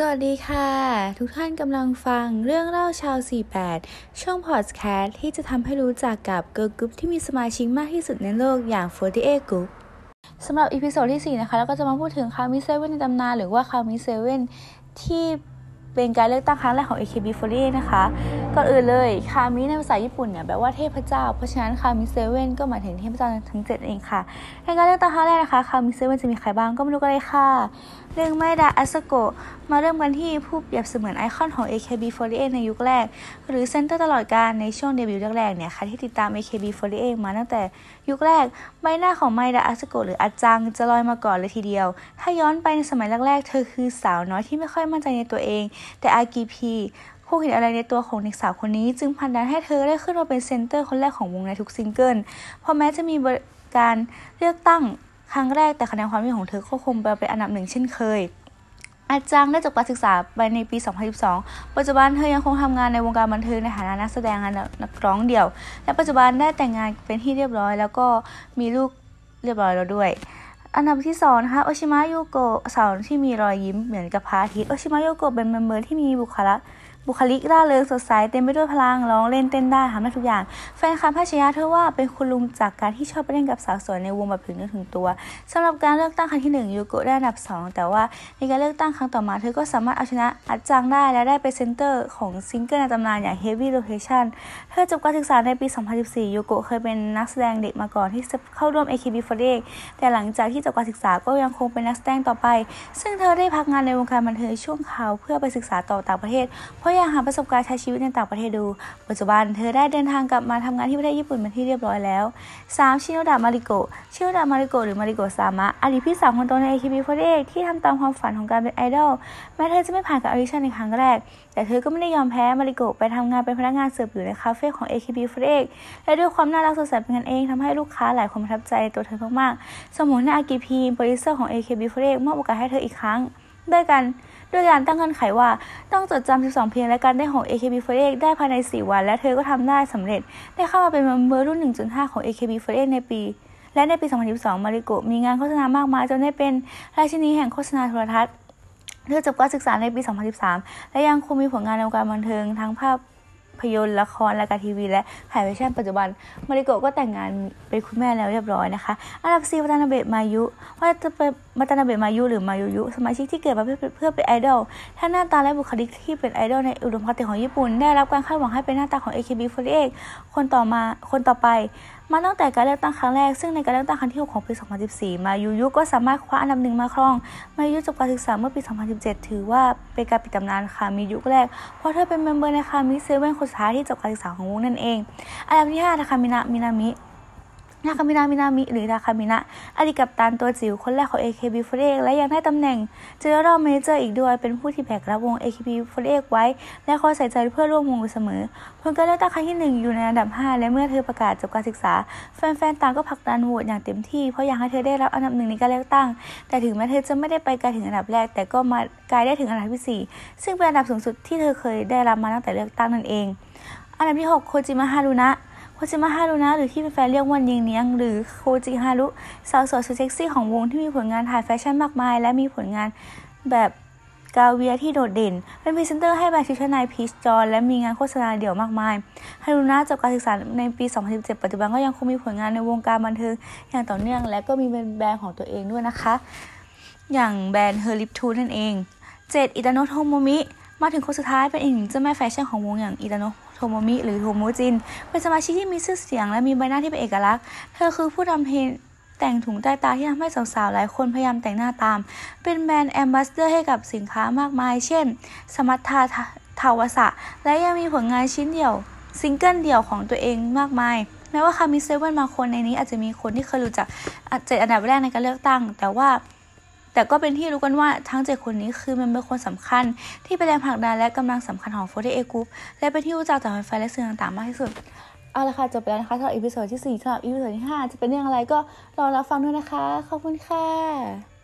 สวัสดีค่ะ ทุกท่านกำลังฟังเรื่องเล่าชาว 48 ช่องพอดแคสต์ที่จะทำให้รู้จักกับเกิร์ลกรุ๊ปที่มีสมาชิกมากที่สุดในโลกอย่าง 48 Group สำหรับ episode ที่ 4 นะคะแล้วก็จะมาพูดถึงคามิเซเว่นในตำนานหรือว่าคามิเซเว่นที่เป็นการเลือกตั้งครั้งแรกของ AKB48 นะคะ ก่อนอื่นเลยคามิในภาษาญี่ปุ่นเนี่ยแปลว่าเทพเจ้า เพราะฉะนั้นคามิเซเว่นก็หมายถึงเทพเจ้าทั้งเจ็ดเองค่ะในการเลือกตั้งครั้งแรกนะคะคามิเซเว่นจะมีใครบ้างก็มาดูกันเลยค่ะ เรื่องมาเอดะ อัตสึโกะมาเริ่มกันที่ผู้เปรียบเสมือนไอคอนของ AKB48 ในยุคแรก หรือ center ตลอดกาลในช่วงเดบิวต์แรกๆเนี่ยค่ะที่ติดตาม AKB48 มาตั้งแต่ยุคแรกใบหน้าของมาเอดะ อัตสึโกะหรืออัตจังจะลอยมาก่อนเลยทีเดียว ถ้าย้อนไปในสมัยแรกๆ เธอคือสาวน้อยที่ไม่ค่อยมั่นใจในตัวเอง แต่อากิพี คงเห็นอะไรในตัวของเด็กสาวคนนี้ จึงผลักดันให้เธอได้ขึ้นมาเป็น center คนแรกของวงในทุกซิงเกิลเพราะแม้จะมีการเลือกตั้งครั้งแรกแต่คะแนนความนิยมของเธอก็คงเป็นอันดับหนึ่งเช่นเคย อัตจังได้จบการศึกษาไปในปี 2012 ปัจจุบันเธอยังคงทำงานในวงการบันเทิงในฐานะนักแสดงและนักร้องเดี่ยว และปัจจุบันได้แต่งงานเป็นที่เรียบร้อย แล้วก็มีลูกเรียบร้อยแล้วด้วยอันดับที่2นะคะโอชิมะยูโกะสาวที่มีรอยยิ้มเหมือนกับพระอาทิตย์โอชิมะยูโกะเป็น member ที่มีบุคลิก บุคลิกร่าเริงสดใสเต็มไปด้วยพลังร้องเล่นเต้นได้ทำได้ทุกอย่าง แฟนคลับฉายาเธอว่าเป็นคุณลุงจากการที่ชอบไปเล่นกับสาวสวยในวงแบบถึงเนื้อถึงตัวสำหรับการเลือกตั้งครั้งที่ 1 ยูโกะได้อันดับ 2 แต่ว่าในการเลือกตั้งครั้งต่อมาเธอก็สามารถเอาชนะอัตจังได้และได้เป็น center ของซิงเกิลในตำนานอย่าง Heavy Rotation เธอจบการศึกษาในปี 2014 ยูโกะเคยเป็นนักแสดงเด็กมาก่อนที่จะเข้าร่วม AKB48 แต่หลังจากที่จบการศึกษาก็ยังคงเป็นนักแสดงต่อไป ซึ่งเธอได้พักงานในวงการบันเทิงชั่วคราวเพื่อไปศึกษาต่อต่างประเทศเพราะอยากหาประสบการณ์ใช้ชีวิตในต่างประเทศดู ปัจจุบันเธอได้เดินทางกลับมาทำงานที่ประเทศญี่ปุ่นเป็นที่เรียบร้อยแล้ว 3. ชิโนดะมาริโกะชิโนดะมาริโกะหรือมาริโกะซามะ อดีตพี่สาวคนโตใน AKB48 ที่ทำตามความฝันของการเป็นไอดอล แม้เธอจะไม่ผ่านการ audition ในครั้งแรก แต่เธอก็ไม่ได้ยอมแพ้ มาริโกะไปทำงานเป็นพนักงานเสิร์ฟอยู่ในคาเฟ่ของ AKB48 และด้วยความน่ารักสดใสเป็นกันเองทำให้ลูกค้าหลายคนประทับใจในตัวเธอมากๆ สมุนในอากิพีโปรดิวเซอร์ของ AKB48 มอบโอกาสให้เธออีกครั้ง ด้วยกันด้วยการตั้งเงื่อนไขว่าต้องจดจำ 12 เพลงและการได้ของ AKB48 ได้ภายใน 4 วัน และเธอก็ทำได้สำเร็จ ได้เข้ามาเป็น member รุ่น 1.5 ของ AKB48 ในปี และในปี 2012 มาริโกะมีงานโฆษณามากมายจนได้เป็นราชินีแห่งโฆษณาโทรทัศน์ เธอจบการศึกษาในปี 2013 และยังคงมีผลงานในวงการบันเทิงทั้งภาพภาพยนตร์ละครรายการทีวี และถ่ายเวอร์ชันปัจจุบัน มาริโกะก็แต่งงานเป็นคุณแม่แล้วเรียบร้อยนะคะ อันดับ4วัตนาเบะมายุว่าจะเป็น วัตนาเบะมายุหรือมายุยุ สมาชิกที่เกิดมาเพื่อเพื่อเป็นไอดอล ถ้าหน้าตาและบุคลิกที่เป็นไอดอลในอุดมคติของญี่ปุ่น ได้รับการคาดหวังให้เป็นหน้าตาของ AKB48 คนต่อมา คนต่อไป มาตั้งแต่การเลือกตั้งครั้งแรก ซึ่งในการเลือกตั้งครั้งที่ 6 ของปี 2014 มายูยุก็สามารถคว้าอันดับหนึ่งมาครอง มายูจบการศึกษาเมื่อปี 2017 ถือว่าเป็นการปิดตำนานคามิยุคแรก เพราะเธอเป็น member ในคามิเซเว่นคนสุดท้ายที่จบการศึกษาของวงนั่นเอง อันดับที่5นะคะมินามินามิ ทาคามินามินามิหรือทาคามินะอดีตกัปตันตัวจิ๋วคนแรกของ AKB48 และยังได้ตำแหน่ง General Manager อีกด้วย เป็นผู้ที่แบกรับวง AKB48 ไว้ และคอยใส่ใจเพื่อนร่วมวงอยู่เสมอผลการเลือกตั้งครั้งที่ 1 อยู่ในอันดับ 5 และเมื่อเธอประกาศจบการศึกษา แฟนๆต่างก็ผลักดันโหวตอย่างเต็มที่เพราะอยากให้เธอได้รับอันดับหนึ่งในการเลือกตั้ง แต่ถึงแม้เธอจะไม่ได้ไปไกลถึงอันดับแรก แต่ก็มาไกลได้ถึงอันดับที่4ซึ่งเป็นอันดับสูงสุดที่เธอเคยได้รับมาตั้งแต่เลือกตั้งนั่นเองอันดับที่ 6 โคจิมะฮารุนะ โคจิมะฮารุนะหรือที่แฟนๆเรียกว่าเนียนเนียนหรือโคจิฮารุสาวสวยสุดเซ็กซี่ของวงที่มีผลงานถ่ายแฟชั่นมากมาย และมีผลงานแบบกาเวียที่โดดเด่น เป็นพรีเซนเตอร์ให้แบรนด์ชุดชั้นใน Peach John และมีงานโฆษณาเดี่ยวมากมาย ฮารุนะจบการศึกษาในปี 2017 ปัจจุบันก็ยังคงมีผลงานในวงการบันเทิงอย่างต่อเนื่อง และก็มีแบรนด์ของตัวเองด้วยนะคะ อย่างแบรนด์ Her lip to นั่นเอง เจ็ดอิตาโนะโทโมมิ มาถึงคนสุดท้ายเป็นอีกหนึ่งเจ้าแม่แฟชั่นของวงอย่างอิตาโนะ โทโมมิ หรือโทโมจิน เป็นสมาชิกที่มีชื่อเสียงและมีใบหน้าที่เป็นเอกลักษณ์ เธอคือผู้นำเทรนด์แต่งถุงใต้ตาที่ทำให้สาวๆ หลายคนพยายามแต่งหน้าตาม เป็น brand ambassador ให้กับสินค้ามากมาย เช่น Samantha Thavasa และยังมีผลงานชิ้นเดี่ยว ซิงเกิลเดี่ยวของตัวเองมากมาย แม้ว่าคามิเซเว่นมาคนในนี้อาจจะมีคนที่เคยรู้จักเจ็ดอันดับแรกในการเลือกตั้ง แต่ว่า แต่ก็เป็นที่รู้กันว่าทั้งเจ็ดคนนี้คือมันเป็นคนสำคัญ ที่เป็นแรงผลักดันและกำลังสำคัญของโฟร์เอกูปและเป็นที่รู้จักจากแฟนและสื่อต่างๆมากที่สุดเอาละค่ะจบไปแล้วนะคะสำหรับ episode ที่4สำหรับ episode ที่ 5 จะเป็นเรื่องอะไรก็รอรับฟังด้วยนะคะ ขอบคุณค่ะ